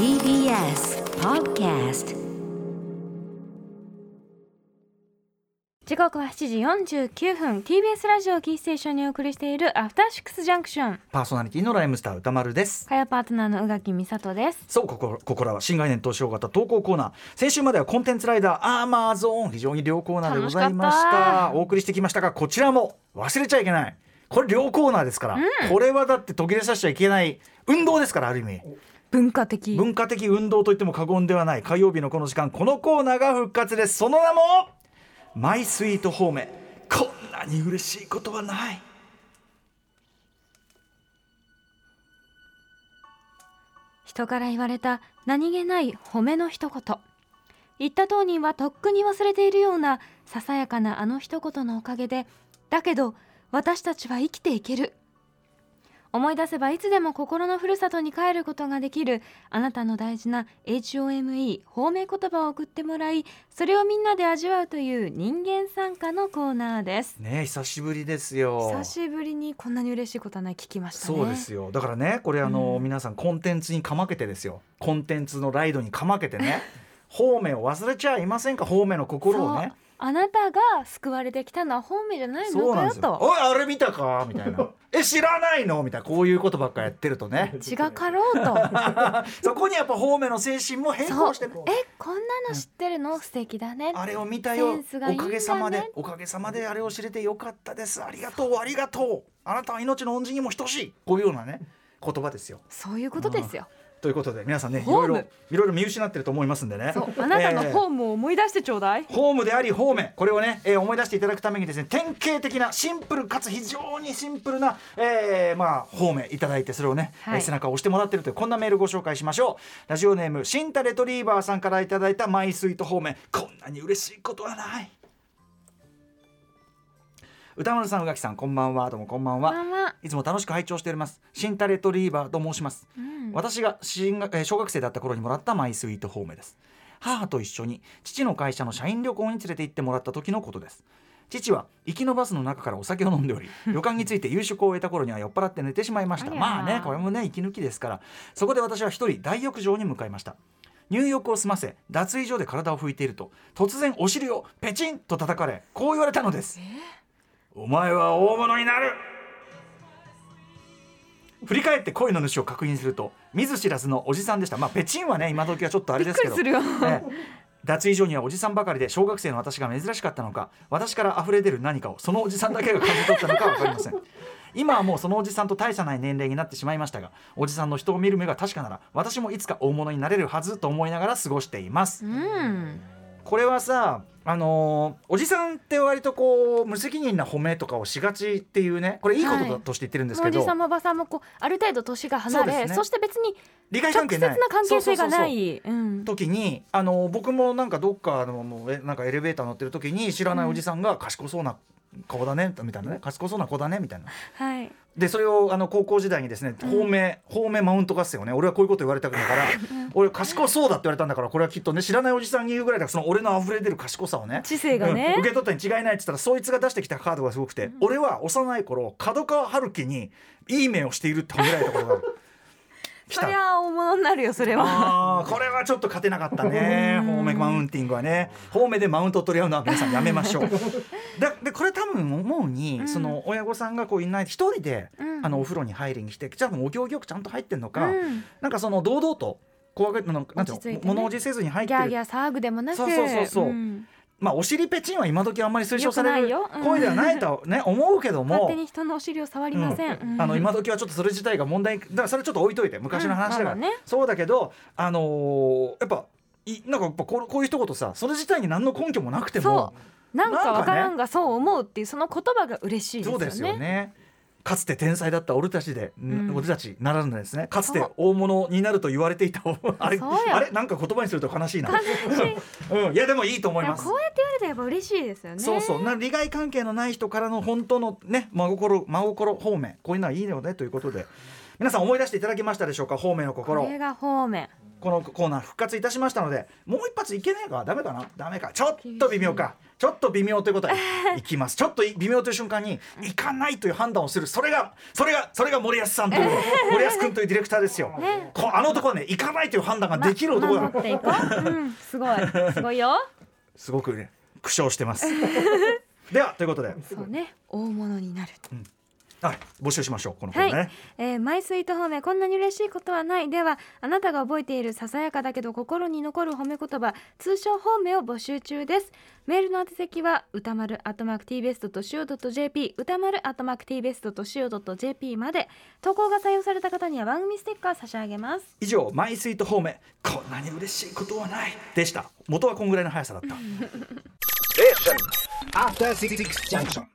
TBS Podcast 時刻は7時49分。TBS ラジオキーステーションにお送りしているアフターシックスジャンクション。パーソナリティのライムスター歌丸です。火曜パートナーの宇垣美里です。そうここここらは新概念投資型投稿コーナー。先週まではコンテンツライダーアーマーゾーン非常に良コーナーでございました。たお送りしてきましたがこちらも忘れちゃいけない。これ両コーナーですから、これはだって途切れさせちゃいけない運動ですからある意味文化的。文化的運動といっても過言ではない。火曜日のこの時間このコーナーが復活です。その名もマイスイートホームこんなに嬉しいことはない。人から言われた何気ない褒めの一言。言った当人はとっくに忘れているようなささやかなあの一言のおかげでだけど私たちは生きていける思い出せばいつでも心のふるさとに帰ることができるあなたの大事な HOME 褒め言葉を送ってもらいそれをみんなで味わうという人間参加のコーナーです。ねえ久しぶりですよ。久しぶりにこんなに嬉しいことはない聞きましたね。そうですよ。だからねこれあの、うん。皆さんコンテンツにかまけてですよ。コンテンツのライドにかまけてね。方面を忘れちゃいませんか？方面の心をねあなたが救われてきたのは本命じゃないのそうなんですよ。かよとおいあれ見たか？みたいな。え知らないの？みたいな。こういうことばっかやってるとね。違かろうと。そこにやっぱ方面の精神も変更してこうえこんなの知ってるの？素敵だね。あれを見たよ。ね。おかげさまでおかげさまであれを知れてよかったです。ありがとうありがとう。あなたは命の恩人にも等しい。こういうようなね言葉ですよ。そういうことですよということで皆さんねいろいろいろいろ見失ってると思いますんでね。あなたのえーホームを思い出してちょうだい、ホームでありホーム。これをね、えー思い出していただくためにですね典型的なシンプルかつ非常にシンプルな、えーまあホームいただいてそれをね、はい。えー背中を押してもらってるというこんなメールご紹介しましょう。ラジオネームシンタレトリーバーさんからいただいたマイスイートホームこんなに嬉しいことはない歌丸さん宇垣さんこんばんは。どうもこんばんは。まあまあいつも楽しく拝聴しております。シンタレトリーバーと申します。うん。私が進学えー小学生だった頃にもらったマイスイートホームです。母と一緒に父の会社の社員旅行に連れて行ってもらった時のことです。父は行きのバスの中からお酒を飲んでおり 旅館について夕食を終えた頃には酔っ払って寝てしまいました。まあねこれもね息抜きですから。そこで私は一人大浴場に向かいました。入浴を済ませ脱衣所で体を拭いていると突然お尻をペチンと叩かれこう言われたのですお前は大物になる。振り返って声の主を確認すると見ず知らずのおじさんでした。まあペチンはね今時はちょっとあれですけど。脱衣所にはおじさんばかりで小学生の私が珍しかったのか私から溢れ出る何かをそのおじさんだけが感じ取ったのか分かりません。今はもうそのおじさんと大差ない年齢になってしまいましたがおじさんの人を見る目が確かなら私もいつか大物になれるはずと思いながら過ごしています。うん。これはさあのーおじさんって割とこう無責任な褒めとかをしがちっていうねこれいいことだとして言ってるんですけど、おじさんもおばさんもこうある程度年が離れそ,、ね。して別に利害関係ない関係性がない。うん。時にあの僕もなんかどっかのもうえなんかエレベーター乗ってる時に知らないおじさんが賢そうな顔だねみたいなね。賢そうな子だねみたいな。はいでそれをあの高校時代にですね方面方面マウント合戦をね俺はこういうこと言われたくないから俺賢そうだって言われたんだからこれはきっとね知らないおじさんに言うぐらいだからその俺の溢れ出る賢さをね知性がね。うん受け取ったに違いないって言ったらそいつが出してきたカードがすごくて、俺は幼い頃角川春樹にいい目をしているって褒められたことがある。来そりゃ大物になるよそれは。これはちょっと勝てなかったね。ホーメマウンティングはね。ホーメでマウントを取り合うのは皆さんやめましょう。ででこれ多分思うに、うん。その親御さんがこういない一人で、うん。あのお風呂に入りに来てじゃあお行儀よくちゃんと入ってんのか、うん。なんかその堂々と怖がなんなんていうの物おじせずに入ってる。ギャーギャー騒ぐでもなく。そうそうそうそう。うんまあお尻ペチンは今時あんまり推奨されるよくないよ。うん。声ではないとはね思うけども。勝手に人のお尻を触りません、うん。あの今時はちょっとそれ自体が問題だからそれちょっと置いといて昔の話だから、そうだけどあのーやっぱいなんかやっぱこうこういう一言さそれ自体に何の根拠もなくても。なんかわからんがそう思うっていうその言葉が嬉しいですよね。そうですよねかつて天才だった俺たちで、ん。俺たちならぬですね。かつて大物になると言われていたあれあれなんか言葉にすると悲しい。な、うん、いやでもいいと思います。こうやって言われたらやっぱ嬉しいですよね。そうそう。な利害関係のない人からの本当のね真心真心方面。こういうのはいいよねということで。皆さん思い出していただけましたでしょうか？方面の心これが方面このコーナー復活いたしましたのでもう一発いけねえか？ダメかな？ダメか？ちょっと微妙か。ちょっと微妙ということでいきます。ちょっと微妙という瞬間にいかないという判断をする。それがそれがそれが森保さんという 森保君というディレクターですよ、こあの男はねいかないという判断ができる男だ、守っていこう、うん、すごい。すごいよ。すごくね苦笑してます。ではということで、そうね。大物になるはい、募集しましょうこのコーはい、ナーね、えーマイスイート褒めこんなに嬉しいことはない。ではあなたが覚えているささやかだけど心に残る褒め言葉通称褒めを募集中です。メールの宛先は歌丸アットマーク tbest.co.jp 歌丸アットマーク tbest.co.jp まで。投稿が採用された方には番組ステッカー差し上げます。以上マイスイート方面こんなに嬉しいことはないでした。元はこんぐらいの速さだった。After Six Junction.